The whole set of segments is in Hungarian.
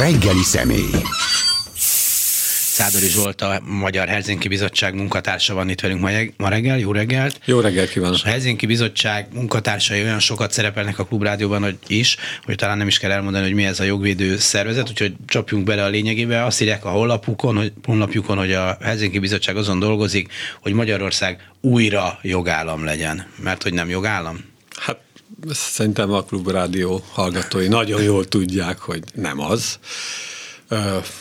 reggeli személy. Szádori Zsolt, a Magyar Helsinki Bizottság munkatársa van itt velünk ma reggel. Jó reggelt! Jó reggelt kívánok! A Helsinki Bizottság munkatársai olyan sokat szerepelnek a klubrádióban, hogy is, hogy talán nem is kell elmondani, hogy mi ez a jogvédő szervezet, úgyhogy csapjunk bele a lényegébe. Azt írják a honlapukon, hogy, honlapjukon, hogy a Helsinki Bizottság azon dolgozik, hogy Magyarország újra jogállam legyen. Mert hogy nem jogállam? Hát szerintem a klubrádió hallgatói nagyon jól tudják, hogy nem az.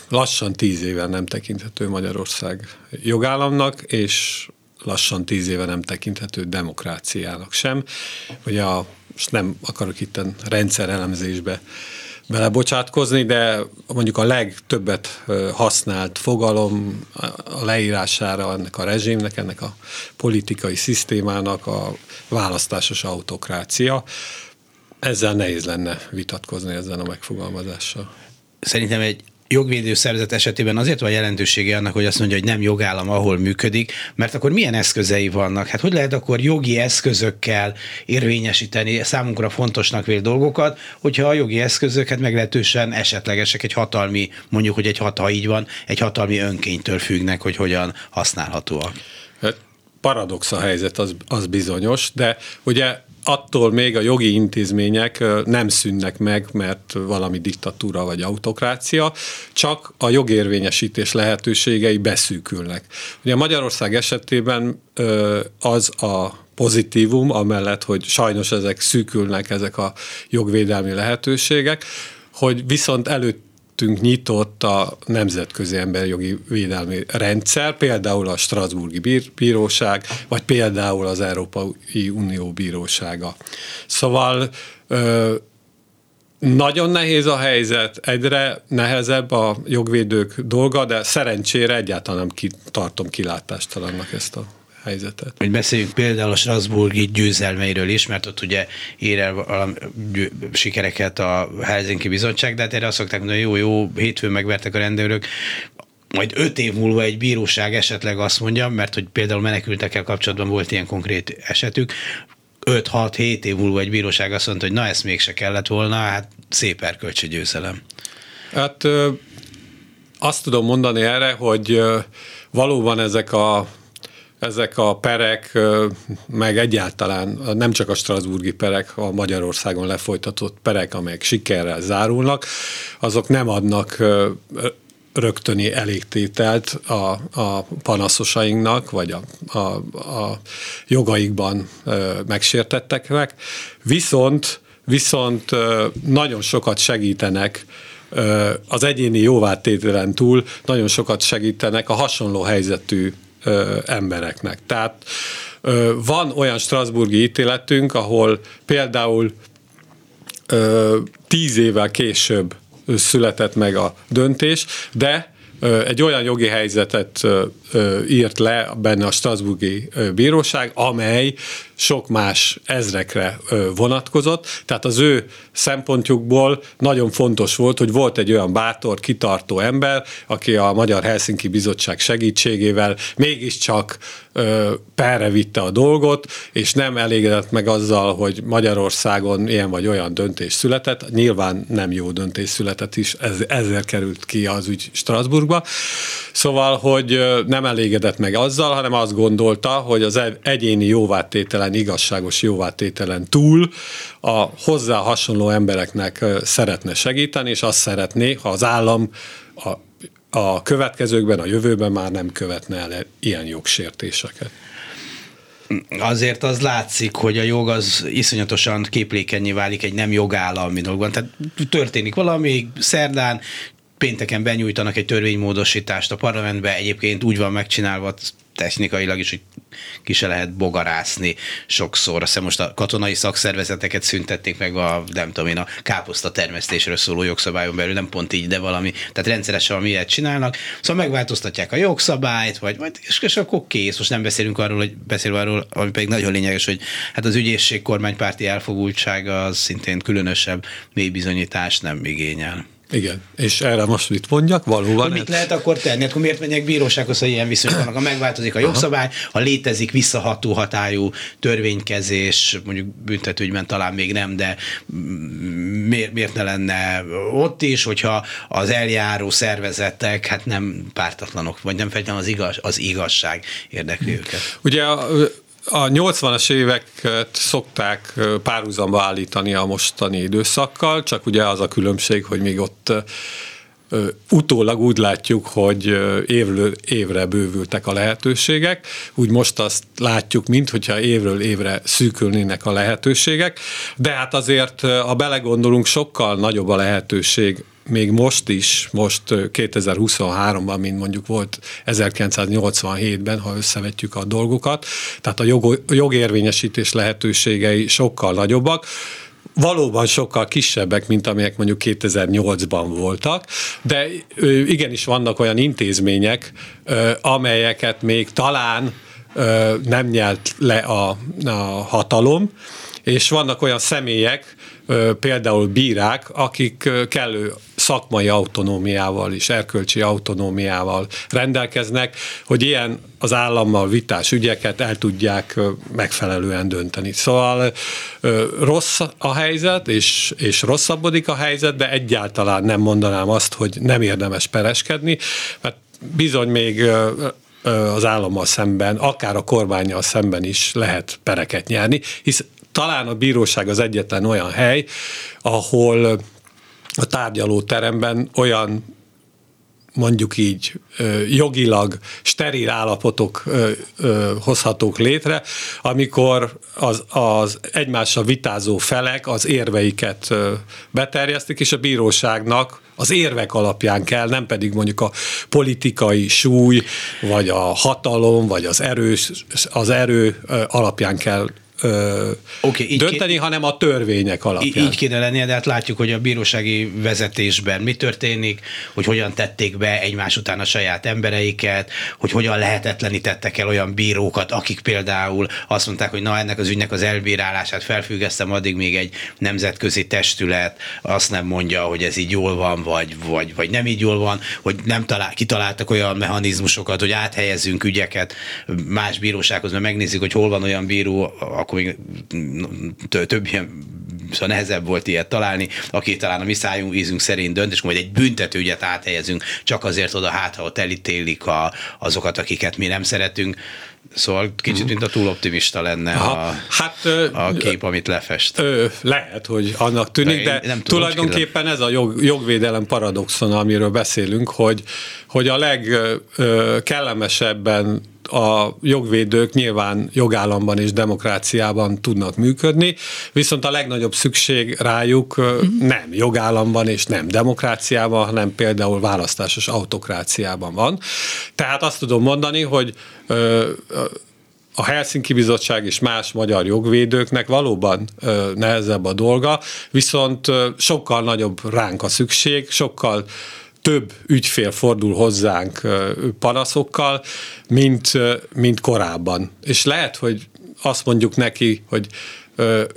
Lassan tíz éve nem tekinthető Magyarország jogállamnak, és lassan tíz éve nem tekinthető demokráciának sem. Ugye a, most nem akarok itt rendszerelemzésbe belebocsátkozni, de mondjuk a legtöbbet használt fogalom a leírására ennek a rezsimnek, ennek a politikai szisztémának a választásos autokrácia. Ezzel nehéz lenne vitatkozni ezzel a megfogalmazással. Szerintem egy jogvédő szervezet esetében azért van jelentősége annak, hogy azt mondja, hogy nem jogállam, ahol működik, mert akkor milyen eszközei vannak? Hát hogy lehet akkor jogi eszközökkel érvényesíteni számunkra fontosnak vél dolgokat, hogyha a jogi eszközöket meglehetősen esetlegesek egy hatalmi, mondjuk, hogy egy hat, ha így van, egy hatalmi önkénytől függnek, hogy hogyan használhatóak. Hát paradox a helyzet, az, az bizonyos, de ugye attól még a jogi intézmények nem szűnnek meg, mert valami diktatúra vagy autokrácia, csak a jogérvényesítés lehetőségei beszűkülnek. Ugye Magyarország esetében az a pozitívum, amellett, hogy sajnos ezek szűkülnek, ezek a jogvédelmi lehetőségek, hogy viszont előtt előttünk nyitott a Nemzetközi Emberjogi Védelmi Rendszer, például a Strasburgi Bíróság, vagy például az Európai Unió Bírósága. Szóval ö, nagyon nehéz a helyzet, egyre nehezebb a jogvédők dolga, de szerencsére egyáltalán nem tartom kilátástalannak ezt a helyzetet. Hogy beszéljünk például a Strasburgi győzelmeiről is, mert ott ugye ér el valami sikereket a Helsinki Bizottság, de hát erre azt szokták mondani, hogy jó, jó, hétfőn megvertek a rendőrök, majd öt év múlva egy bíróság esetleg azt mondja, mert hogy például menekültekkel kapcsolatban volt ilyen konkrét esetük, 5-6-7 év múlva egy bíróság azt mondta, hogy na ezt mégse kellett volna, hát szép erkölcsi győzelem. Hát azt tudom mondani erre, hogy valóban ezek a ezek a perek, meg egyáltalán nem csak a Strasburgi perek, a Magyarországon lefolytatott perek, amelyek sikerrel zárulnak, azok nem adnak rögtöni elégtételt a, a panaszosainknak, vagy a, a, a jogaikban megsértetteknek, viszont, viszont nagyon sokat segítenek az egyéni jóvátételen túl nagyon sokat segítenek a hasonló helyzetű ö, embereknek. Tehát ö, van olyan Strasburgi ítéletünk, ahol például ö, tíz évvel később született meg a döntés, de egy olyan jogi helyzetet írt le benne a Strasburgi Bíróság, amely sok más ezrekre vonatkozott, tehát az ő szempontjukból nagyon fontos volt, hogy volt egy olyan bátor, kitartó ember, aki a Magyar Helsinki Bizottság segítségével mégiscsak perre vitte a dolgot, és nem elégedett meg azzal, hogy Magyarországon ilyen vagy olyan döntés született. Nyilván nem jó döntés született is, ez, ezért került ki az ügy Strasbourgba. Szóval, hogy nem elégedett meg azzal, hanem azt gondolta, hogy az egyéni jóvátételen, igazságos jóvátételen túl a hozzá hasonló embereknek szeretne segíteni, és azt szeretné, ha az állam a a következőkben, a jövőben már nem követne el ilyen jogsértéseket. Azért az látszik, hogy a jog az iszonyatosan képlékenyé válik egy nem jogállami dologban. Tehát történik valami, szerdán pénteken benyújtanak egy törvénymódosítást a parlamentbe, egyébként úgy van megcsinálva, technikailag is, hogy ki se lehet bogarászni sokszor. Azt most a katonai szakszervezeteket szüntették meg a, nem tudom én, a káposzta termesztésről szóló jogszabályon belül, nem pont így, de valami, tehát rendszeresen valami ilyet csinálnak. Szóval megváltoztatják a jogszabályt, vagy, vagy és, és akkor kész. Most nem beszélünk arról, hogy beszélünk arról, ami pedig nagyon lényeges, hogy hát az ügyészség kormánypárti elfogultsága az szintén különösebb mély bizonyítást nem igényel. Igen, és erre most mit mondjak, valóban. Hogy mit lehet akkor tenni? Akkor miért menjek bírósághoz, ha ilyen viszonyok vannak? Ha megváltozik a jogszabály, ha létezik visszaható hatályú törvénykezés, mondjuk büntetőgyben talán még nem, de miért, miért ne lenne ott is, hogyha az eljáró szervezetek hát nem pártatlanok, vagy nem feltétlenül az, igaz, az igazság érdekli őket. Ugye a, a 80-as éveket szokták párhuzamba állítani a mostani időszakkal, csak ugye az a különbség, hogy még ott utólag úgy látjuk, hogy évről évre bővültek a lehetőségek, úgy most azt látjuk, mint hogyha évről évre szűkülnének a lehetőségek, de hát azért, a belegondolunk, sokkal nagyobb a lehetőség még most is, most 2023-ban, mint mondjuk volt 1987-ben, ha összevetjük a dolgokat, tehát a jog, jogérvényesítés lehetőségei sokkal nagyobbak, valóban sokkal kisebbek, mint amelyek mondjuk 2008-ban voltak, de igenis vannak olyan intézmények, amelyeket még talán nem nyelt le a, a hatalom, és vannak olyan személyek, például bírák, akik kellő szakmai autonómiával és erkölcsi autonómiával rendelkeznek, hogy ilyen az állammal vitás ügyeket el tudják megfelelően dönteni. Szóval rossz a helyzet, és, és rosszabbodik a helyzet, de egyáltalán nem mondanám azt, hogy nem érdemes pereskedni, mert bizony még az állammal szemben, akár a kormányjal szemben is lehet pereket nyerni, hisz talán a bíróság az egyetlen olyan hely, ahol a tárgyalóteremben olyan mondjuk így jogilag steril állapotok hozhatók létre, amikor az, az egymással vitázó felek az érveiket beterjesztik, és a bíróságnak az érvek alapján kell, nem pedig mondjuk a politikai súly, vagy a hatalom, vagy az erő, az erő alapján kell ö, okay, így dönteni, ké... hanem a törvények alapján. Így kéne lennie, de hát látjuk, hogy a bírósági vezetésben mi történik, hogy hogyan tették be egymás után a saját embereiket, hogy hogyan lehetetlenítettek el olyan bírókat, akik például azt mondták, hogy na ennek az ügynek az elbírálását felfüggesztem, addig még egy nemzetközi testület azt nem mondja, hogy ez így jól van, vagy, vagy, vagy nem így jól van, hogy nem talál, kitaláltak olyan mechanizmusokat, hogy áthelyezünk ügyeket más bírósághoz, mert megnézzük, hogy hol van olyan bíró, akkor még több ilyen szóval nehezebb volt ilyet találni, aki talán a mi szájunk ízünk szerint dönt, és majd egy büntetőügyet áthelyezünk, csak azért oda hát, ha ott elítélik a, azokat, akiket mi nem szeretünk. Szóval kicsit, mint a túl optimista lenne a, hát, a kép, amit lefest. Ö, lehet, hogy annak tűnik, de, de nem tudom, tulajdonképpen ez a jog, jogvédelem paradoxon, amiről beszélünk, hogy, hogy a legkellemesebben a jogvédők nyilván jogállamban és demokráciában tudnak működni, viszont a legnagyobb szükség rájuk uh-huh. nem jogállamban és nem demokráciában, hanem például választásos autokráciában van. Tehát azt tudom mondani, hogy a Helsinki Bizottság és más magyar jogvédőknek valóban nehezebb a dolga, viszont sokkal nagyobb ránk a szükség, sokkal több ügyfél fordul hozzánk panaszokkal, mint, mint korábban. És lehet, hogy azt mondjuk neki, hogy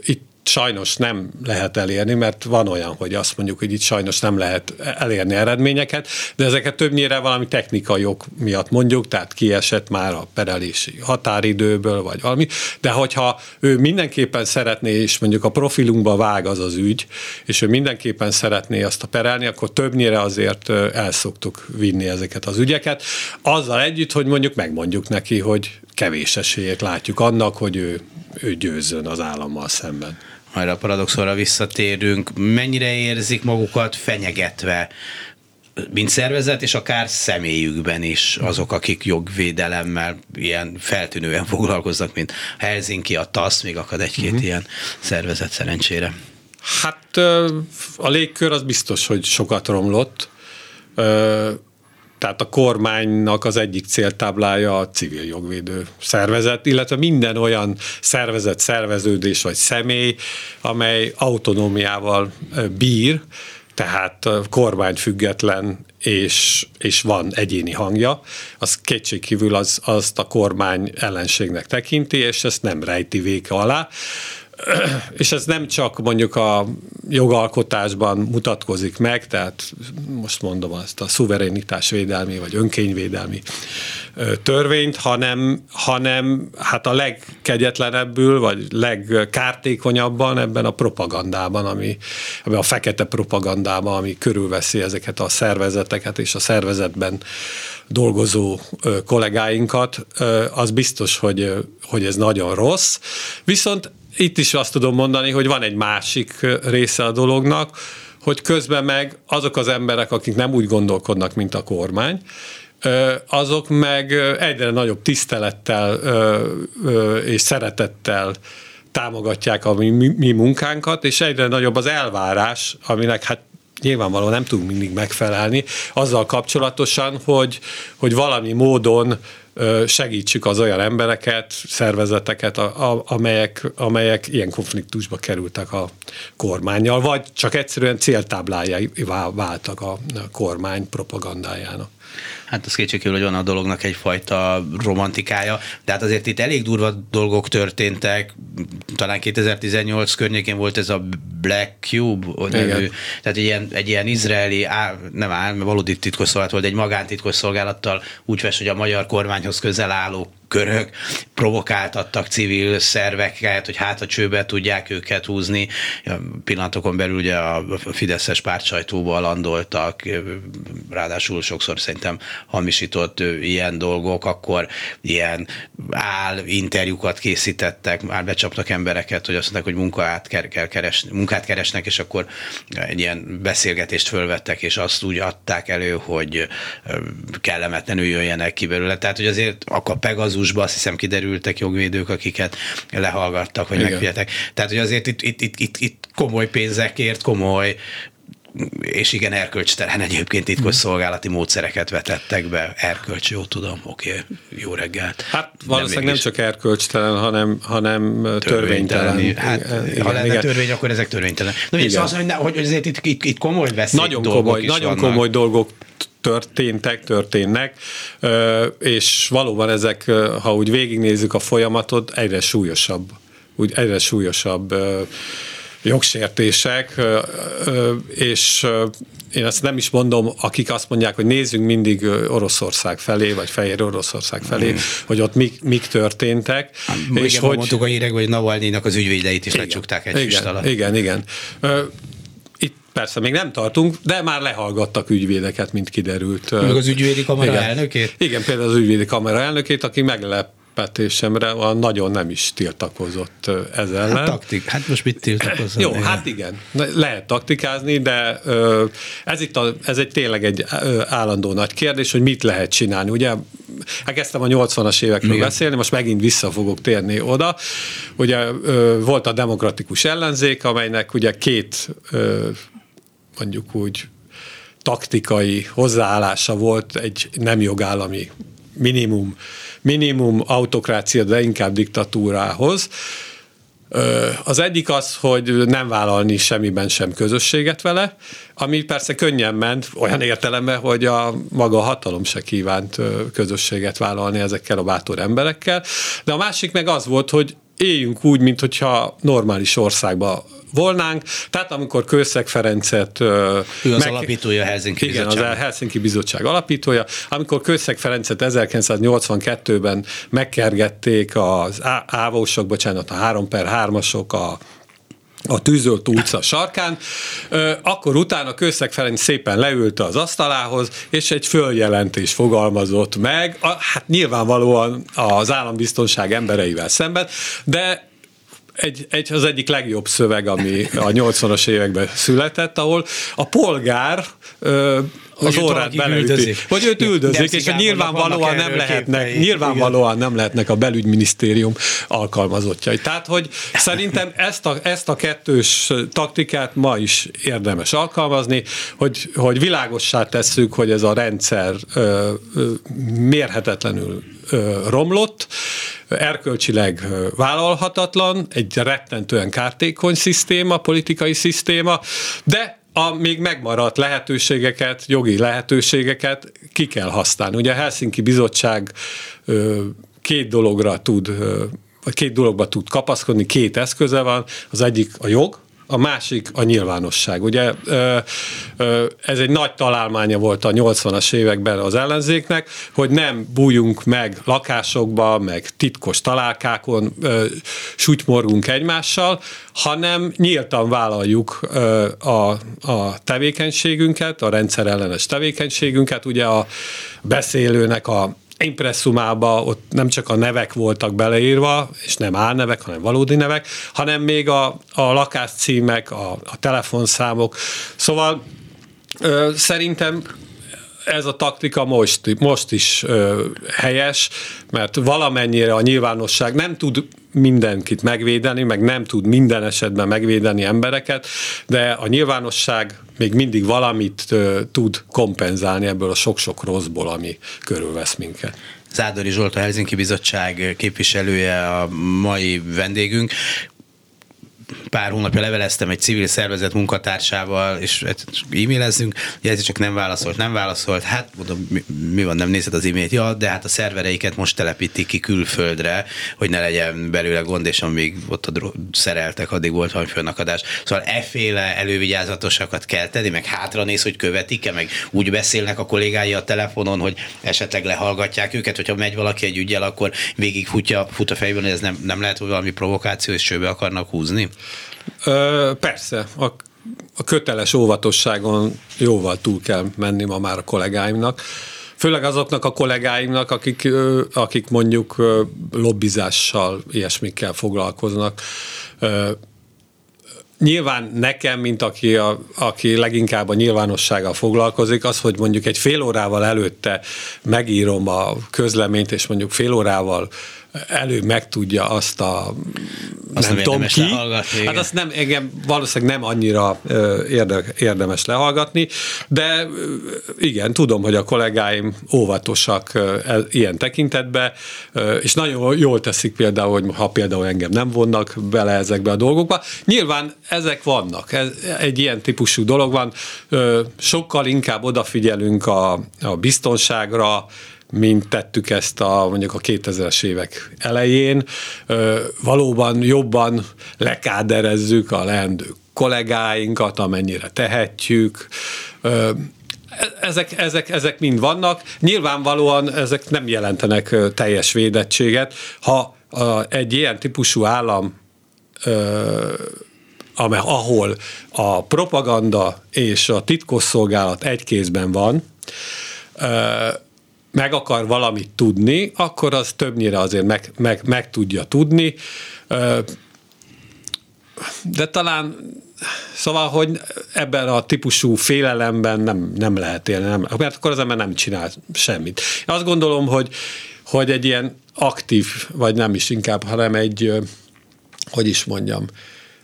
itt sajnos nem lehet elérni, mert van olyan, hogy azt mondjuk, hogy itt sajnos nem lehet elérni eredményeket, de ezeket többnyire valami technikai ok miatt mondjuk, tehát kiesett már a perelési határidőből, vagy valami, de hogyha ő mindenképpen szeretné, és mondjuk a profilunkba vág az az ügy, és ő mindenképpen szeretné azt a perelni, akkor többnyire azért el szoktuk vinni ezeket az ügyeket, azzal együtt, hogy mondjuk megmondjuk neki, hogy kevés esélyét látjuk annak, hogy ő, ő győzzön az állammal szemben majd a paradoxonra visszatérünk, mennyire érzik magukat fenyegetve, mint szervezet, és akár személyükben is azok, akik jogvédelemmel ilyen feltűnően foglalkoznak, mint Helsinki, a TASZ, még akad egy-két uh-huh. ilyen szervezet szerencsére. Hát a légkör az biztos, hogy sokat romlott tehát a kormánynak az egyik céltáblája a civil jogvédő szervezet, illetve minden olyan szervezet, szerveződés vagy személy, amely autonómiával bír, tehát kormányfüggetlen és, és van egyéni hangja, az kétségkívül az, azt a kormány ellenségnek tekinti, és ezt nem rejti véke alá. és ez nem csak mondjuk a jogalkotásban mutatkozik meg, tehát most mondom azt a szuverenitás védelmi vagy önkényvédelmi törvényt, hanem, hanem hát a legkegyetlenebbül, vagy legkártékonyabban ebben a propagandában, ami, ebben a fekete propagandában, ami körülveszi ezeket a szervezeteket és a szervezetben dolgozó kollégáinkat, az biztos, hogy, hogy ez nagyon rossz. Viszont itt is azt tudom mondani, hogy van egy másik része a dolognak, hogy közben meg azok az emberek, akik nem úgy gondolkodnak, mint a kormány, azok meg egyre nagyobb tisztelettel és szeretettel támogatják a mi, mi munkánkat, és egyre nagyobb az elvárás, aminek hát nyilvánvalóan nem tudunk mindig megfelelni, azzal kapcsolatosan, hogy, hogy valami módon segítsük az olyan embereket, szervezeteket, a, a, amelyek, amelyek ilyen konfliktusba kerültek a kormányjal, vagy csak egyszerűen céltáblájai váltak a kormány propagandájának. Hát az kétségkívül, hogy van a dolognak egyfajta romantikája, de hát azért itt elég durva dolgok történtek, talán 2018 környékén volt ez a Black Cube nevű, tehát egy ilyen, egy ilyen izraeli, á, nem áll, valódi titkosszolgálat volt, egy magántitkosszolgálattal úgy fest, hogy a magyar kormányhoz közel álló körök provokáltattak civil szerveket, hogy hát a csőbe tudják őket húzni. Pillanatokon belül ugye a Fideszes pártsajtóba landoltak, ráadásul sokszor szerintem hamisított ilyen dolgok, akkor ilyen áll interjúkat készítettek, már becsaptak embereket, hogy azt mondták, hogy munkát, kell keresni, munkát keresnek, és akkor egy ilyen beszélgetést fölvettek, és azt úgy adták elő, hogy kellemetlenül jöjjenek ki belőle. Tehát, hogy azért a konfliktusba azt hiszem kiderültek jogvédők, akiket lehallgattak, vagy megfigyeltek. Tehát, hogy azért itt, itt, itt, itt, itt komoly pénzekért, komoly és igen, erkölcstelen egyébként titkos szolgálati módszereket vetettek be. Erkölcs, jó tudom, oké, okay, jó reggelt. Hát valószínűleg nem, nem csak erkölcstelen, hanem, hanem törvénytelen. törvénytelen. Hát, igen, ha lenne igen. törvény, akkor ezek törvénytelen. Na, igen. Szóval az, hogy, hogy azért itt, itt, itt komoly veszély nagyon komoly, Nagyon vannak. komoly dolgok történtek, történnek, és valóban ezek, ha úgy végignézzük a folyamatot, egyre súlyosabb, úgy egyre súlyosabb jogsértések, és én ezt nem is mondom, akik azt mondják, hogy nézzünk mindig Oroszország felé, vagy Fehér Oroszország felé, mm. hogy ott mik, mik történtek. Hát, és hogy mondtuk a hírekben, hogy Navalnyinak az ügyvédeit is igen, lecsukták egy igen, Igen, igen. Persze, még nem tartunk, de már lehallgattak ügyvédeket, mint kiderült. Meg az ügyvédi kamera Igen. elnökét? Igen, például az ügyvédi kamera elnökét, aki meglep meglepetésemre nagyon nem is tiltakozott ez ellen. Hát, taktik. hát most mit tiltakozott? Jó, igen. hát igen, lehet taktikázni, de ez itt a, ez egy tényleg egy állandó nagy kérdés, hogy mit lehet csinálni. Ugye elkezdtem a 80-as évekről igen. beszélni, most megint vissza fogok térni oda. Ugye volt a demokratikus ellenzék, amelynek ugye két mondjuk úgy taktikai hozzáállása volt egy nem jogállami minimum, minimum autokrácia, de inkább diktatúrához. Az egyik az, hogy nem vállalni semmiben sem közösséget vele, ami persze könnyen ment, olyan értelemben, hogy a maga a hatalom se kívánt közösséget vállalni ezekkel a bátor emberekkel. De a másik meg az volt, hogy éljünk úgy, mint hogyha normális országban volnánk. Tehát amikor Kőszeg Ferencet... Ő az meg, alapítója a Helsinki igen, Bizottság. az a Helsinki Bizottság alapítója. Amikor Kőszeg Ferencet 1982-ben megkergették az ávósok, bocsánat, a 3 per 3-asok, a a tűzölt utca sarkán, akkor utána Kőszeg Ferenc szépen leült az asztalához, és egy följelentés fogalmazott meg, hát nyilvánvalóan az állambiztonság embereivel szemben, de egy, egy, az egyik legjobb szöveg, ami a 80-as években született, ahol a polgár ö, az órát beleüti. Hogy őt üldözik, és nyilvánvalóan nem lehetnek, képei. nyilvánvalóan nem lehetnek a belügyminisztérium alkalmazottjai. Tehát, hogy szerintem ezt a, ezt a kettős taktikát ma is érdemes alkalmazni, hogy, hogy világossá tesszük, hogy ez a rendszer ö, ö, mérhetetlenül romlott, erkölcsileg vállalhatatlan, egy rettentően kártékony szisztéma, politikai szisztéma, de a még megmaradt lehetőségeket, jogi lehetőségeket ki kell használni. Ugye a Helsinki Bizottság két dologra tud két dologba tud kapaszkodni, két eszköze van, az egyik a jog, a másik a nyilvánosság. Ugye ez egy nagy találmánya volt a 80-as években az ellenzéknek, hogy nem bújjunk meg lakásokba, meg titkos találkákon, sutymorgunk egymással, hanem nyíltan vállaljuk a, a tevékenységünket, a rendszerellenes tevékenységünket. Ugye a beszélőnek a impresszumába ott nem csak a nevek voltak beleírva, és nem álnevek, hanem valódi nevek, hanem még a, a lakáscímek, a, a telefonszámok. Szóval ö, szerintem ez a taktika most, most is ö, helyes, mert valamennyire a nyilvánosság nem tud mindenkit megvédeni, meg nem tud minden esetben megvédeni embereket, de a nyilvánosság még mindig valamit ö, tud kompenzálni ebből a sok-sok rosszból, ami körülvesz minket. Zádori Zsolt, a Helsinki Bizottság képviselője a mai vendégünk pár hónapja leveleztem egy civil szervezet munkatársával, és e-mailezzünk, ez csak nem válaszolt, nem válaszolt, hát mondom, mi, mi van, nem nézed az e-mailt? Ja, de hát a szervereiket most telepítik ki külföldre, hogy ne legyen belőle gond, és amíg ott a dro- szereltek, addig volt valami fölnakadás. Szóval efféle elővigyázatosakat kell tenni, meg hátra néz, hogy követik-e, meg úgy beszélnek a kollégái a telefonon, hogy esetleg lehallgatják őket, hogyha megy valaki egy ügyel, akkor végig futja, fut a fejben, hogy ez nem, nem lehet, hogy valami provokáció, és csőbe akarnak húzni? Ö, persze, a, a köteles óvatosságon jóval túl kell menni ma már a kollégáimnak. Főleg azoknak a kollégáimnak, akik, akik mondjuk lobbizással, ilyesmikkel foglalkoznak. Nyilván nekem, mint aki, a, aki leginkább a nyilvánossággal foglalkozik, az, hogy mondjuk egy fél órával előtte megírom a közleményt, és mondjuk fél órával előbb megtudja azt a azt nem, nem tudom ki. Lehallgatni, hát azt nem, engem valószínűleg nem annyira érde, érdemes lehallgatni, de igen, tudom, hogy a kollégáim óvatosak e, ilyen tekintetbe, és nagyon jól teszik például, hogy ha például engem nem vonnak bele ezekbe a dolgokba. Nyilván ezek vannak, ez, egy ilyen típusú dolog van, sokkal inkább odafigyelünk a, a biztonságra, mint tettük ezt a mondjuk a 2000-es évek elején. Valóban jobban lekáderezzük a leendő kollégáinkat, amennyire tehetjük. Ezek, ezek, ezek mind vannak. Nyilvánvalóan ezek nem jelentenek teljes védettséget. Ha egy ilyen típusú állam ahol a propaganda és a titkosszolgálat egy kézben van, meg akar valamit tudni, akkor az többnyire azért meg, meg, meg tudja tudni. De talán Szóval, hogy ebben a típusú félelemben nem, nem lehet élni, nem, mert akkor az ember nem csinál semmit. Azt gondolom, hogy, hogy egy ilyen aktív, vagy nem is inkább, hanem egy, hogy is mondjam,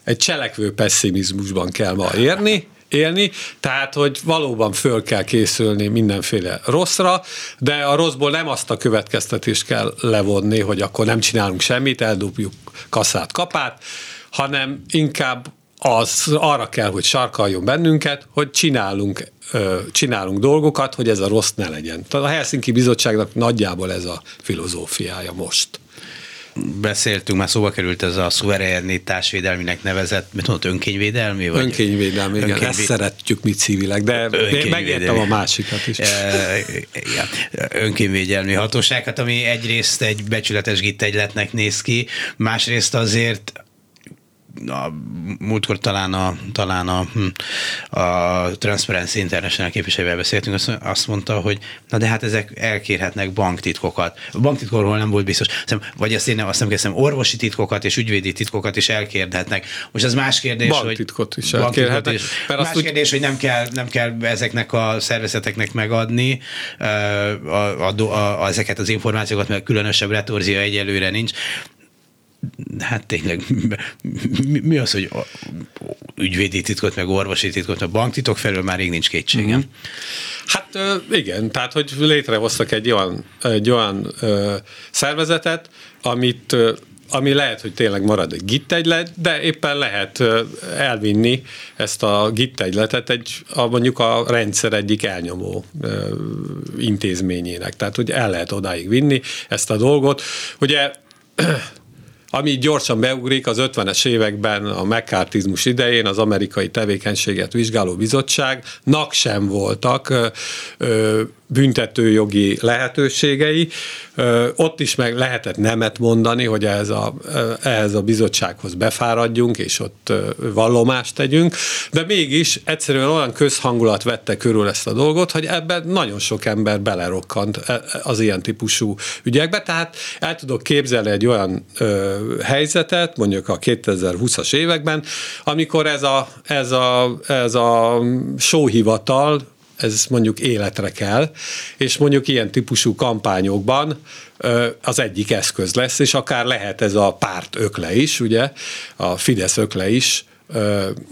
egy cselekvő pessimizmusban kell ma érni, élni, tehát hogy valóban föl kell készülni mindenféle rosszra, de a rosszból nem azt a következtetést kell levonni, hogy akkor nem csinálunk semmit, eldobjuk kasszát, kapát, hanem inkább az arra kell, hogy sarkaljon bennünket, hogy csinálunk, csinálunk dolgokat, hogy ez a rossz ne legyen. Tehát a Helsinki Bizottságnak nagyjából ez a filozófiája most beszéltünk, már szóba került ez a szuverenitás védelminek nevezett, mit mondott, önkényvédelmi? Vagy? Önkényvédelmi, igen, önkényvédelmi. ezt szeretjük mi civilek, de megértem a másikat is. Igen. Önkényvédelmi hatóságot, ami egyrészt egy becsületes gittegyletnek néz ki, másrészt azért a múltkor talán a, talán a, hm, a Transparency International képviselővel beszéltünk, azt mondta, hogy na de hát ezek elkérhetnek banktitkokat. A banktitkorról nem volt biztos. Vagy azt én nem, azt nem kezdem, orvosi titkokat és ügyvédi titkokat is elkérhetnek. Most az más kérdés, banktitkot hogy... is elkérhetnek. Is. Más úgy... kérdés, hogy nem kell, nem kell ezeknek a szervezeteknek megadni a, a, a, a, ezeket az információkat, mert különösebb retorzia egyelőre nincs hát tényleg mi, mi az, hogy ügyvédi titkot, meg orvosi titkot, a banktitok felől már rég nincs kétségem. Mm-hmm. Hát igen, tehát hogy létrehoztak egy olyan, egy olyan ö, szervezetet, amit ami lehet, hogy tényleg marad egy git egylet, de éppen lehet elvinni ezt a git egyletet egy, a, mondjuk a rendszer egyik elnyomó ö, intézményének. Tehát, hogy el lehet odáig vinni ezt a dolgot. Ugye ami gyorsan beugrik, az 50-es években a megkártizmus idején az amerikai tevékenységet vizsgáló bizottságnak sem voltak ö, büntetőjogi lehetőségei. Ott is meg lehetett nemet mondani, hogy ehhez a, ehhez a bizottsághoz befáradjunk, és ott vallomást tegyünk, de mégis egyszerűen olyan közhangulat vette körül ezt a dolgot, hogy ebben nagyon sok ember belerokkant e, az ilyen típusú ügyekbe, tehát el tudok képzelni egy olyan helyzetet, mondjuk a 2020-as években, amikor ez a, ez a, ez a sóhivatal ez mondjuk életre kell, és mondjuk ilyen típusú kampányokban az egyik eszköz lesz, és akár lehet ez a párt ökle is, ugye, a Fidesz ökle is,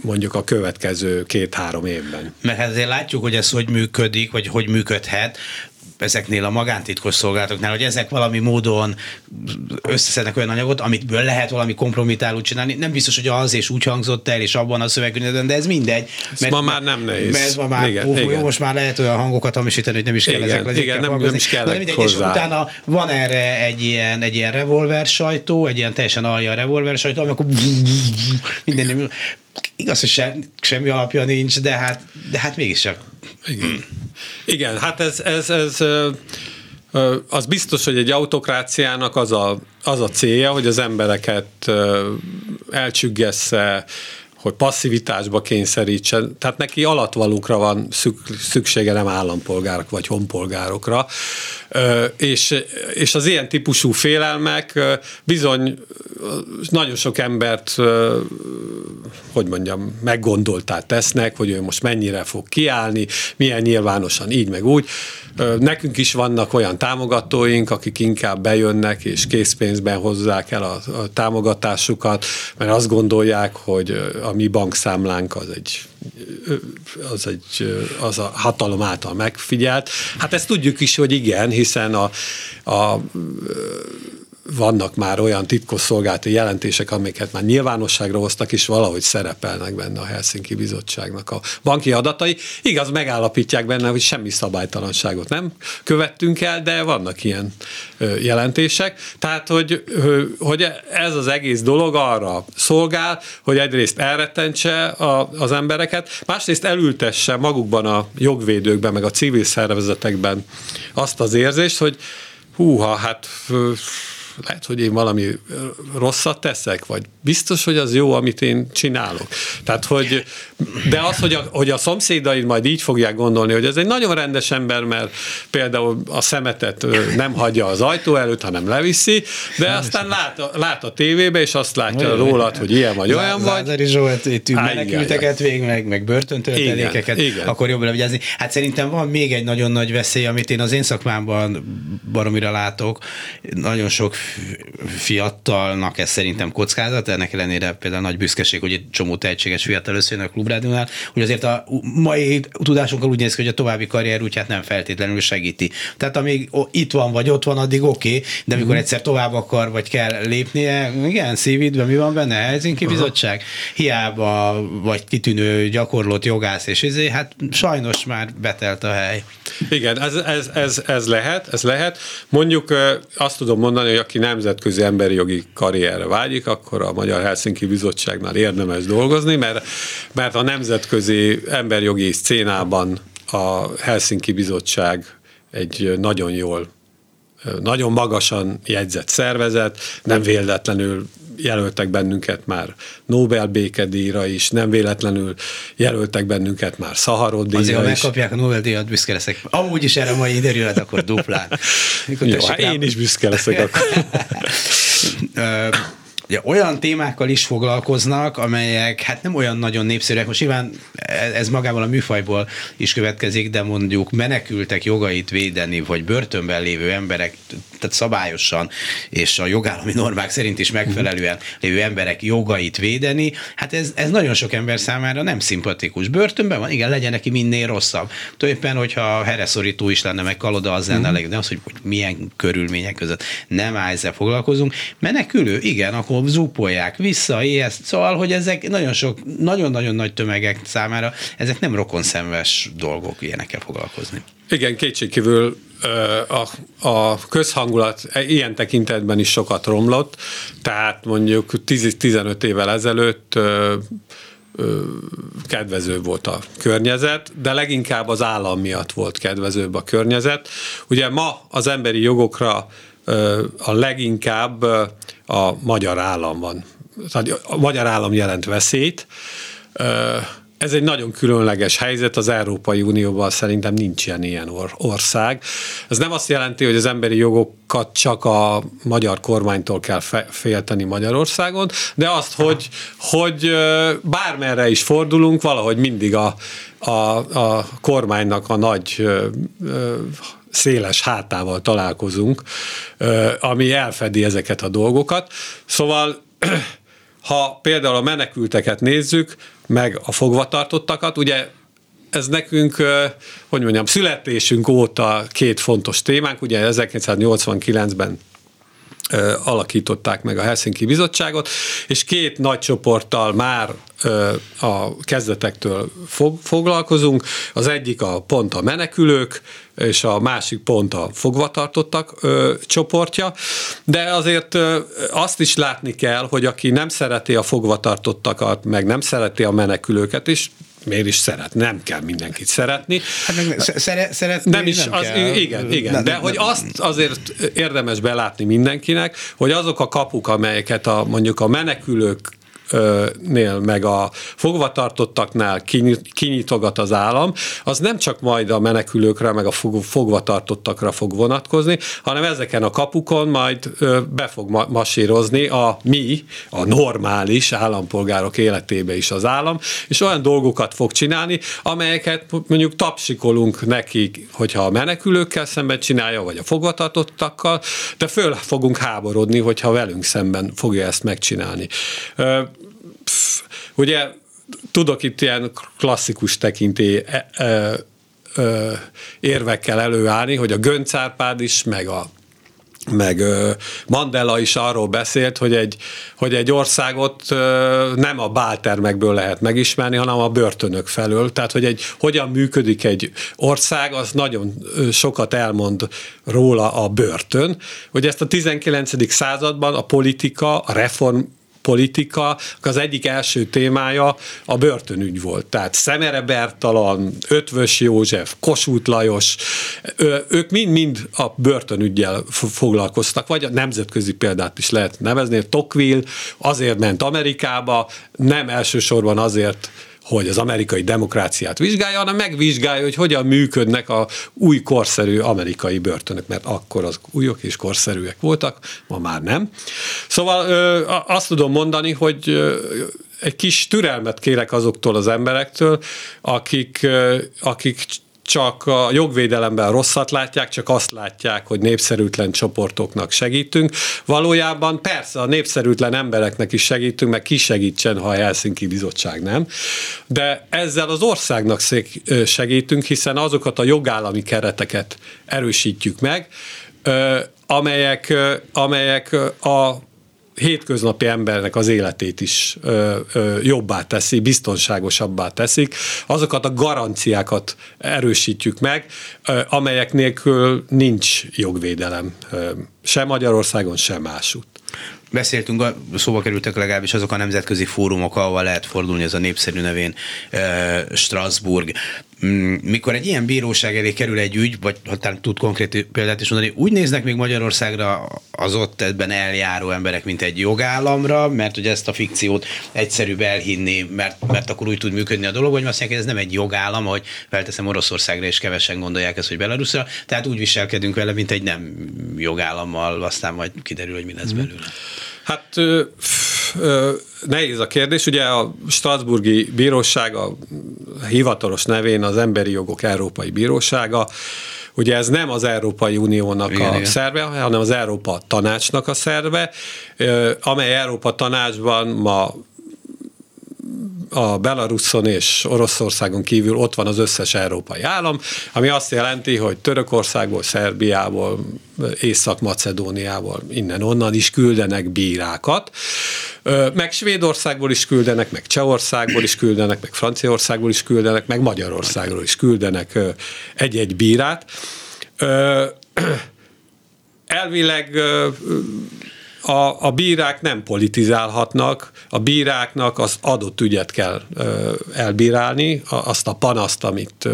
mondjuk a következő két-három évben. Mert ezért látjuk, hogy ez hogy működik, vagy hogy működhet ezeknél a magántitkos szolgálatoknál, hogy ezek valami módon összeszednek olyan anyagot, amitből lehet valami kompromitálót csinálni. Nem biztos, hogy az és úgy hangzott el, és abban a szövegkönyvben, de ez mindegy. Mert, ma már nem nehéz. Mert ma már, igen, ó, igen. most már lehet olyan hangokat hamisítani, hogy nem is kell igen, ezekre igen, nem, nem is kell mindegy, hozzá. És utána van erre egy ilyen, egy ilyen revolver sajtó, egy ilyen teljesen alja revolver sajtó, amikor minden igaz, hogy sem, semmi alapja nincs, de hát, de hát mégiscsak. Igen. Igen, hát ez, ez, ez az biztos, hogy egy autokráciának az a, az a célja, hogy az embereket elcsüggesse, hogy passzivitásba kényszerítsen. Tehát neki alatvalókra van szüksége, nem állampolgárok vagy honpolgárokra. És, és az ilyen típusú félelmek bizony nagyon sok embert, hogy mondjam, meggondoltá tesznek, hogy ő most mennyire fog kiállni, milyen nyilvánosan így meg úgy. Nekünk is vannak olyan támogatóink, akik inkább bejönnek és készpénzben hozzák el a, a támogatásukat, mert azt gondolják, hogy a mi bankszámlánk az egy az, egy, az a hatalom által megfigyelt. Hát ezt tudjuk is, hogy igen, hiszen a, a vannak már olyan titkosszolgálati jelentések, amiket már nyilvánosságra hoztak, és valahogy szerepelnek benne a Helsinki Bizottságnak a banki adatai. Igaz, megállapítják benne, hogy semmi szabálytalanságot nem követtünk el, de vannak ilyen jelentések. Tehát, hogy, hogy ez az egész dolog arra szolgál, hogy egyrészt elrettentse az embereket, másrészt elültesse magukban a jogvédőkben, meg a civil szervezetekben azt az érzést, hogy húha, hát lehet, hogy én valami rosszat teszek, vagy biztos, hogy az jó, amit én csinálok. Tehát, hogy, de az, hogy a, hogy a szomszédaid majd így fogják gondolni, hogy ez egy nagyon rendes ember, mert például a szemetet nem hagyja az ajtó előtt, hanem leviszi, de aztán lát lát a tévébe, és azt látja Olyan, rólad, hogy ilyen vagy olyan vagy. Lázari Zsolt menekülteket vég meg, meg börtöntöltelékeket, akkor jobb vigyázni. Hát szerintem van még egy nagyon nagy veszély, amit én az én szakmámban baromira látok. Nagyon sok fiatalnak ez szerintem kockázat, ennek ellenére például nagy büszkeség, hogy egy csomó tehetséges fiatal összejön a klubrádiónál, hogy azért a mai tudásunkkal úgy néz ki, hogy a további karrier útját nem feltétlenül segíti. Tehát amíg itt van, vagy ott van, addig oké, okay, de amikor mm. egyszer tovább akar, vagy kell lépnie, igen, szívidben mi van benne? Helsinki bizottság? Hiába vagy kitűnő gyakorlott jogász, és ezért hát sajnos már betelt a hely. Igen, ez, ez, ez, ez lehet, ez lehet. Mondjuk azt tudom mondani, hogy aki nemzetközi emberi jogi karrierre vágyik, akkor a Magyar Helsinki Bizottságnál érdemes dolgozni, mert, mert a nemzetközi emberjogi szcénában a Helsinki Bizottság egy nagyon jól nagyon magasan jegyzett szervezet, nem véletlenül jelöltek bennünket már Nobel békedíjra is, nem véletlenül jelöltek bennünket már Szaharod díjra Azért, ha megkapják a Nobel-díjat, büszke leszek. Amúgy is erre a mai interjúra, akkor duplán. Jó, hát én is büszke leszek akkor. Ugye, olyan témákkal is foglalkoznak, amelyek hát nem olyan nagyon népszerűek. Most nyilván ez magával a műfajból is következik, de mondjuk menekültek jogait védeni, vagy börtönben lévő emberek, tehát szabályosan és a jogállami normák szerint is megfelelően lévő emberek jogait védeni, hát ez, ez nagyon sok ember számára nem szimpatikus. Börtönben van, igen, legyen neki minél rosszabb. Tulajdonképpen, hogyha hereszorító is lenne, meg kaloda, az lenne uh-huh. de az, hogy, hogy milyen körülmények között nem áll ezzel foglalkozunk. Menekülő, igen, akkor akkor zúpolják vissza, ilyeszt. Szóval, hogy ezek nagyon sok, nagyon-nagyon nagy tömegek számára, ezek nem rokonszenves dolgok ilyenekkel foglalkozni. Igen, kétségkívül a, a közhangulat ilyen tekintetben is sokat romlott, tehát mondjuk 10-15 évvel ezelőtt kedvező volt a környezet, de leginkább az állam miatt volt kedvezőbb a környezet. Ugye ma az emberi jogokra a leginkább a magyar állam van. A magyar állam jelent veszélyt. Ez egy nagyon különleges helyzet, az Európai Unióban szerintem nincs ilyen, ilyen ország. Ez nem azt jelenti, hogy az emberi jogokat csak a magyar kormánytól kell félteni Magyarországon, de azt, hogy, hogy bármerre is fordulunk, valahogy mindig a, a, a kormánynak a nagy széles hátával találkozunk, ami elfedi ezeket a dolgokat. Szóval ha például a menekülteket nézzük, meg a fogvatartottakat, ugye ez nekünk, hogy mondjam, születésünk óta két fontos témánk, ugye 1989-ben alakították meg a Helsinki Bizottságot, és két nagy csoporttal már a kezdetektől foglalkozunk. Az egyik a pont a menekülők, és a másik pont a fogvatartottak csoportja, de azért azt is látni kell, hogy aki nem szereti a fogvatartottakat, meg nem szereti a menekülőket is, miért is szeret? Nem kell mindenkit szeretni. Hát meg szere, szeretni nem is, nem az, kell. igen, igen. Nem, de nem, hogy nem. azt azért érdemes belátni mindenkinek, hogy azok a kapuk, amelyeket a, mondjuk a menekülők nél, meg a fogvatartottaknál kinyitogat az állam, az nem csak majd a menekülőkre, meg a fogvatartottakra fog vonatkozni, hanem ezeken a kapukon majd be fog masírozni a mi, a normális állampolgárok életébe is az állam, és olyan dolgokat fog csinálni, amelyeket mondjuk tapsikolunk neki, hogyha a menekülőkkel szemben csinálja, vagy a fogvatartottakkal, de föl fogunk háborodni, hogyha velünk szemben fogja ezt megcsinálni. Pff, ugye tudok itt ilyen klasszikus tekintély e, e, e, érvekkel előállni, hogy a Göncárpád is, meg a meg Mandela is arról beszélt, hogy egy, hogy egy országot nem a báltermekből lehet megismerni, hanem a börtönök felől. Tehát, hogy egy, hogyan működik egy ország, az nagyon sokat elmond róla a börtön. Hogy ezt a 19. században a politika, a reform politika, az egyik első témája a börtönügy volt. Tehát Szemere Bertalan, Ötvös József, Kossuth Lajos, ők mind-mind a börtönügyjel foglalkoztak, vagy a nemzetközi példát is lehet nevezni. Tocqueville azért ment Amerikába, nem elsősorban azért hogy az amerikai demokráciát vizsgálja, hanem megvizsgálja, hogy hogyan működnek a új korszerű amerikai börtönök, mert akkor az újok és korszerűek voltak, ma már nem. Szóval azt tudom mondani, hogy egy kis türelmet kérek azoktól az emberektől, akik, akik csak a jogvédelemben rosszat látják, csak azt látják, hogy népszerűtlen csoportoknak segítünk. Valójában persze a népszerűtlen embereknek is segítünk, meg ki segítsen, ha a Helsinki Bizottság nem. De ezzel az országnak segítünk, hiszen azokat a jogállami kereteket erősítjük meg, amelyek, amelyek a hétköznapi embernek az életét is ö, ö, jobbá teszi, biztonságosabbá teszik, azokat a garanciákat erősítjük meg, ö, amelyek nélkül nincs jogvédelem ö, sem Magyarországon, sem másút beszéltünk, szóba kerültek legalábbis azok a nemzetközi fórumok, ahol lehet fordulni, ez a népszerű nevén Strasbourg. Mm, mikor egy ilyen bíróság elé kerül egy ügy, vagy ha talán tud konkrét példát is mondani, úgy néznek még Magyarországra az ott ebben eljáró emberek, mint egy jogállamra, mert ugye ezt a fikciót egyszerűbb elhinni, mert, mert akkor úgy tud működni a dolog, vagy azt mondják, hogy ez nem egy jogállam, hogy felteszem Oroszországra, és kevesen gondolják ezt, hogy Belarusra, tehát úgy viselkedünk vele, mint egy nem jogállammal, aztán majd kiderül, hogy mi lesz mhm. belőle. Hát nehéz a kérdés. Ugye a Strasburgi Bíróság a hivatalos nevén az Emberi Jogok Európai Bírósága, Ugye ez nem az Európai Uniónak igen, a igen. szerve, hanem az Európa Tanácsnak a szerve, amely Európa Tanácsban ma a Belaruson és Oroszországon kívül ott van az összes európai állam, ami azt jelenti, hogy Törökországból, Szerbiából, Észak-Macedóniából, innen-onnan is küldenek bírákat, meg Svédországból is küldenek, meg Csehországból is küldenek, meg Franciaországból is küldenek, meg Magyarországról is küldenek egy-egy bírát. Elvileg a, a bírák nem politizálhatnak, a bíráknak az adott ügyet kell ö, elbírálni, azt a panaszt, amit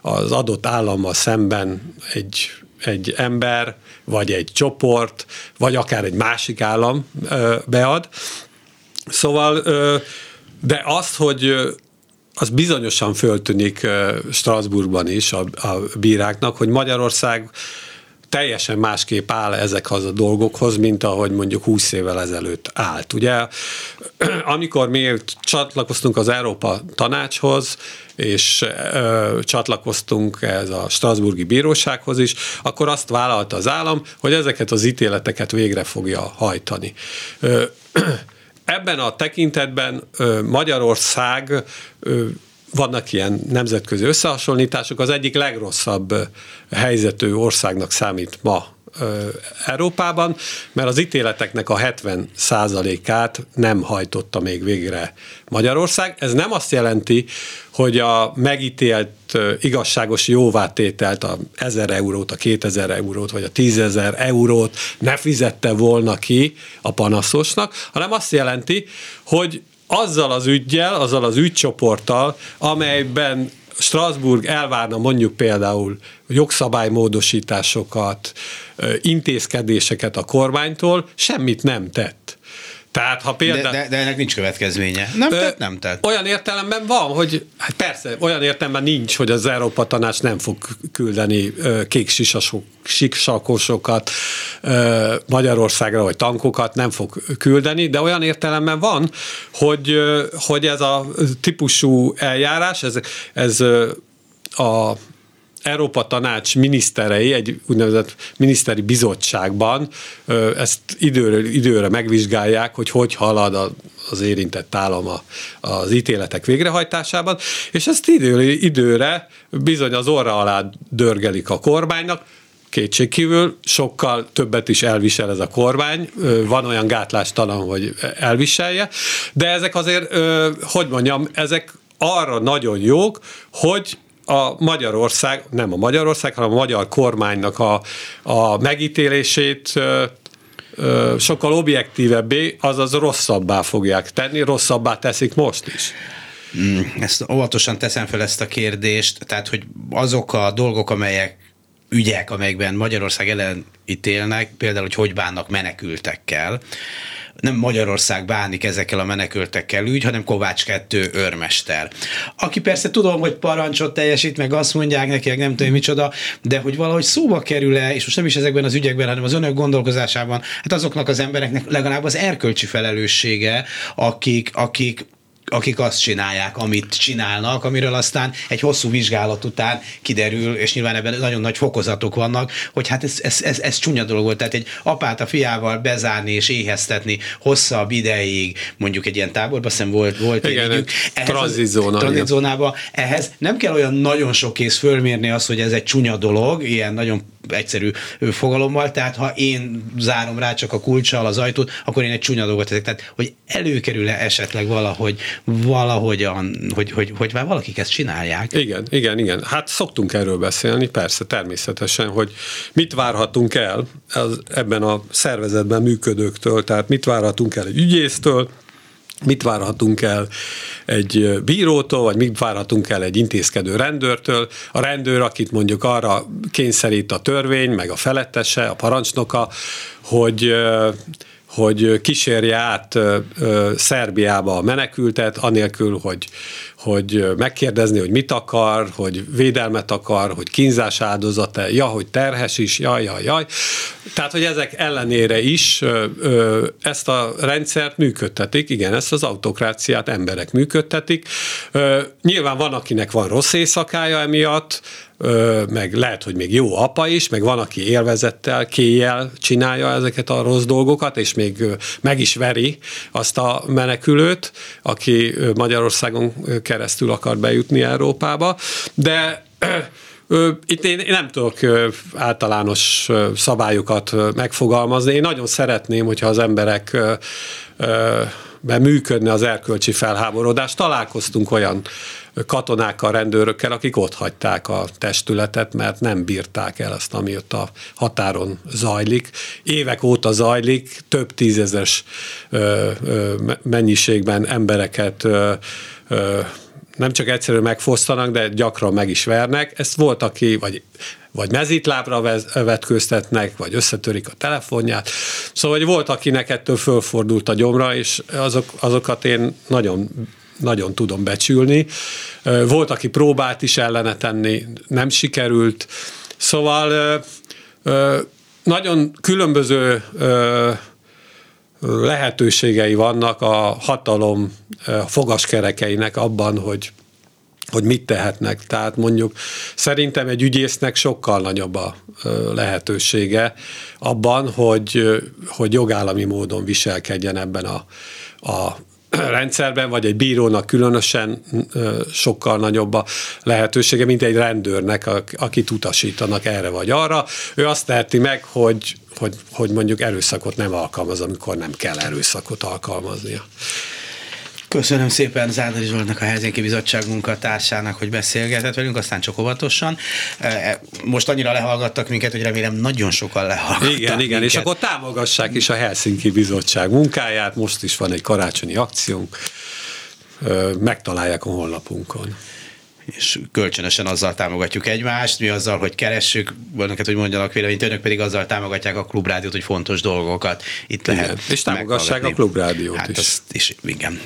az adott állammal szemben egy, egy ember, vagy egy csoport, vagy akár egy másik állam ö, bead. Szóval, ö, de azt, hogy az bizonyosan föltűnik Strasbourgban is a, a bíráknak, hogy Magyarország teljesen másképp áll ezekhez a dolgokhoz, mint ahogy mondjuk 20 évvel ezelőtt állt. Ugye, amikor mi csatlakoztunk az Európa Tanácshoz, és ö, csatlakoztunk ez a Strasburgi Bírósághoz is, akkor azt vállalta az állam, hogy ezeket az ítéleteket végre fogja hajtani. Ö, ebben a tekintetben Magyarország vannak ilyen nemzetközi összehasonlítások, az egyik legrosszabb helyzetű országnak számít ma Európában, mert az ítéleteknek a 70 át nem hajtotta még végre Magyarország. Ez nem azt jelenti, hogy a megítélt igazságos jóvátételt, a 1000 eurót, a 2000 eurót, vagy a 10 ezer eurót ne fizette volna ki a panaszosnak, hanem azt jelenti, hogy azzal az ügyjel, azzal az ügycsoporttal, amelyben Strasbourg elvárna mondjuk például jogszabálymódosításokat, intézkedéseket a kormánytól, semmit nem tett. Tehát, ha például... De, de, de ennek nincs következménye. Nem tett, nem tett. Olyan értelemben van, hogy hát persze, olyan értelemben nincs, hogy az Európa Tanács nem fog küldeni kék sisakosokat Magyarországra, vagy tankokat nem fog küldeni, de olyan értelemben van, hogy, hogy ez a típusú eljárás, ez, ez a Európa Tanács miniszterei egy úgynevezett miniszteri bizottságban ezt időről időre megvizsgálják, hogy hogy halad az érintett állam az ítéletek végrehajtásában, és ezt időről időre bizony az orra alá dörgelik a kormánynak, kétségkívül sokkal többet is elvisel ez a kormány, van olyan gátlástalan, hogy elviselje, de ezek azért, hogy mondjam, ezek arra nagyon jók, hogy a Magyarország, nem a Magyarország, hanem a magyar kormánynak a, a megítélését sokkal objektívebbé, azaz rosszabbá fogják tenni, rosszabbá teszik most is. Mm, ezt óvatosan teszem fel ezt a kérdést, tehát hogy azok a dolgok, amelyek ügyek, amelyekben Magyarország ellen ítélnek, például, hogy hogy bánnak menekültekkel, nem Magyarország bánik ezekkel a menekültekkel ügy, hanem Kovács 2 őrmester. Aki persze tudom, hogy parancsot teljesít, meg azt mondják neki, nem tudom micsoda, de hogy valahogy szóba kerül-e, és most nem is ezekben az ügyekben, hanem az önök gondolkozásában, hát azoknak az embereknek legalább az erkölcsi felelőssége, akik, akik akik azt csinálják, amit csinálnak, amiről aztán egy hosszú vizsgálat után kiderül, és nyilván ebben nagyon nagy fokozatok vannak, hogy hát ez, ez, ez, ez csúnya dolog volt. Tehát egy apát a fiával bezárni és éheztetni hosszabb ideig, mondjuk egy ilyen táborban, szem volt, volt Igen, egy tranzitzóna. Ehhez nem kell olyan nagyon sok kész fölmérni azt, hogy ez egy csúnya dolog, ilyen nagyon egyszerű fogalommal, tehát ha én zárom rá csak a kulcsal az ajtót, akkor én egy csúnya dolgot teszek. Tehát, hogy előkerül-e esetleg valahogy, valahogyan, hogy, hogy, hogy már valakik ezt csinálják. Igen, igen, igen. Hát szoktunk erről beszélni, persze, természetesen, hogy mit várhatunk el az, ebben a szervezetben működőktől, tehát mit várhatunk el egy ügyésztől, mit várhatunk el egy bírótól, vagy mit várhatunk el egy intézkedő rendőrtől. A rendőr, akit mondjuk arra kényszerít a törvény, meg a felettese, a parancsnoka, hogy hogy kísérje át Szerbiába a menekültet, anélkül, hogy, hogy megkérdezni, hogy mit akar, hogy védelmet akar, hogy kínzás áldozata, ja, hogy terhes is, jaj, jaj, jaj. Tehát, hogy ezek ellenére is ezt a rendszert működtetik, igen, ezt az autokráciát emberek működtetik. Nyilván van, akinek van rossz éjszakája emiatt, meg lehet, hogy még jó apa is, meg van, aki élvezettel, kéjjel csinálja ezeket a rossz dolgokat, és még meg is veri azt a menekülőt, aki Magyarországon keresztül akar bejutni Európába, de itt én nem tudok általános szabályokat megfogalmazni. Én nagyon szeretném, hogyha az emberek be működne az erkölcsi felháborodás. Találkoztunk olyan katonákkal, rendőrökkel, akik ott hagyták a testületet, mert nem bírták el azt, ami ott a határon zajlik. Évek óta zajlik, több tízezes ö, ö, mennyiségben embereket ö, ö, nem csak egyszerűen megfosztanak, de gyakran meg is vernek. Ezt volt, aki, vagy vagy mezitlábra vetkőztetnek, vagy összetörik a telefonját. Szóval hogy volt, akinek ettől fölfordult a gyomra, és azok, azokat én nagyon nagyon tudom becsülni. Volt, aki próbált is ellene tenni, nem sikerült. Szóval nagyon különböző lehetőségei vannak a hatalom fogaskerekeinek abban, hogy hogy mit tehetnek. Tehát mondjuk szerintem egy ügyésznek sokkal nagyobb a lehetősége abban, hogy, hogy jogállami módon viselkedjen ebben a, a rendszerben, vagy egy bírónak különösen sokkal nagyobb a lehetősége, mint egy rendőrnek, akit utasítanak erre vagy arra. Ő azt teheti meg, hogy, hogy, hogy mondjuk erőszakot nem alkalmaz, amikor nem kell erőszakot alkalmaznia. Köszönöm szépen Zádari Zsoltnak, a Helsinki Bizottság munkatársának, hogy beszélgetett velünk, aztán csak óvatosan. E, most annyira lehallgattak minket, hogy remélem nagyon sokan lehallgattak Igen, minket. igen, és akkor támogassák is a Helsinki Bizottság munkáját, most is van egy karácsonyi akciónk, megtalálják a honlapunkon és kölcsönösen azzal támogatjuk egymást, mi azzal, hogy keressük, vannak, hogy mondjanak véleményt, önök pedig azzal támogatják a klubrádiót, hogy fontos dolgokat itt igen. lehet. És támogassák a klubrádiót hát is. Azt is. Igen.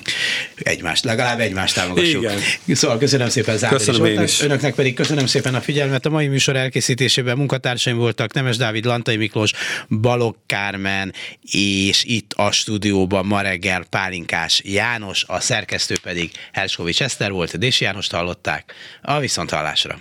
Egymást, legalább egymást támogassuk. Igen. Szóval köszönöm szépen Zárdai köszönöm én is. Önöknek pedig köszönöm szépen a figyelmet. A mai műsor elkészítésében munkatársaim voltak Nemes Dávid, Lantai Miklós, Balog Kármen, és itt a stúdióban ma reggel Pálinkás János, a szerkesztő pedig Herskovics Eszter volt, Dési Jánost hallották. A viszonthallásra!